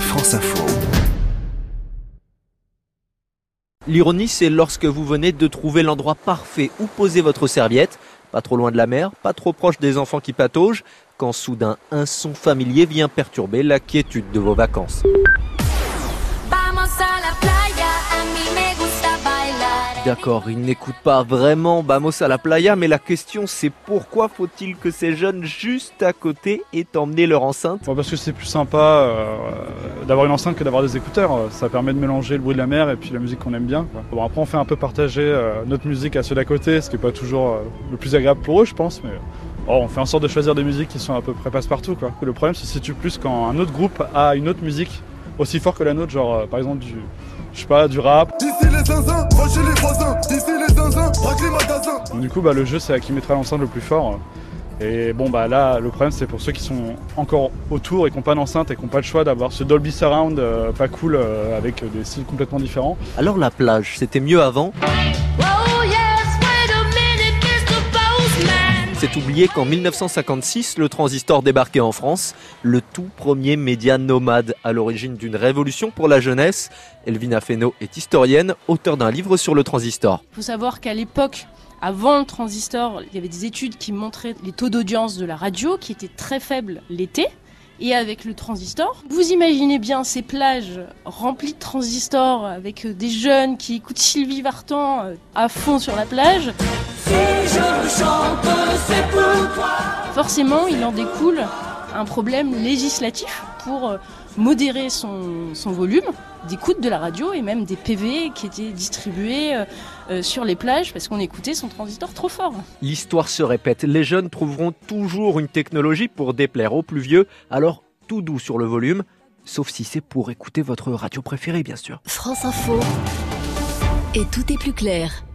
France Info. L'ironie, c'est lorsque vous venez de trouver l'endroit parfait où poser votre serviette, pas trop loin de la mer, pas trop proche des enfants qui pataugent, quand soudain un son familier vient perturber la quiétude de vos vacances. D'accord, ils n'écoutent pas vraiment Bamos à la playa, mais la question c'est pourquoi faut-il que ces jeunes juste à côté aient emmené leur enceinte? Parce que c'est plus sympa euh, d'avoir une enceinte que d'avoir des écouteurs. Ça permet de mélanger le bruit de la mer et puis la musique qu'on aime bien. Bon, après, on fait un peu partager euh, notre musique à ceux d'à côté, ce qui n'est pas toujours euh, le plus agréable pour eux, je pense. Mais oh, on fait en sorte de choisir des musiques qui sont à peu près passe-partout. Le problème se situe plus quand un autre groupe a une autre musique aussi fort que la nôtre, genre par exemple du, je sais pas, du rap. Du coup, bah, le jeu, c'est à qui mettra l'enceinte le plus fort. Et bon, bah là, le problème, c'est pour ceux qui sont encore autour et qui n'ont pas d'enceinte et qui n'ont pas le choix d'avoir ce Dolby Surround euh, pas cool euh, avec des styles complètement différents. Alors, la plage, c'était mieux avant? C'est oublié qu'en 1956, le transistor débarquait en France, le tout premier média nomade à l'origine d'une révolution pour la jeunesse. Elvina Feno est historienne, auteure d'un livre sur le transistor. Il faut savoir qu'à l'époque, avant le transistor, il y avait des études qui montraient les taux d'audience de la radio qui étaient très faibles l'été. Et avec le transistor, vous imaginez bien ces plages remplies de transistors avec des jeunes qui écoutent Sylvie Vartan euh, à fond sur la plage. Si je chante. Forcément, il en découle un problème législatif pour euh, modérer son, volume d'écoute de la radio et même des PV qui étaient distribués euh, euh, sur les plages parce qu'on écoutait son transistor trop fort. L'histoire se répète, les jeunes trouveront toujours une technologie pour déplaire aux plus vieux, alors tout doux sur le volume, sauf si c'est pour écouter votre radio préférée bien sûr. France Info. Et tout est plus clair.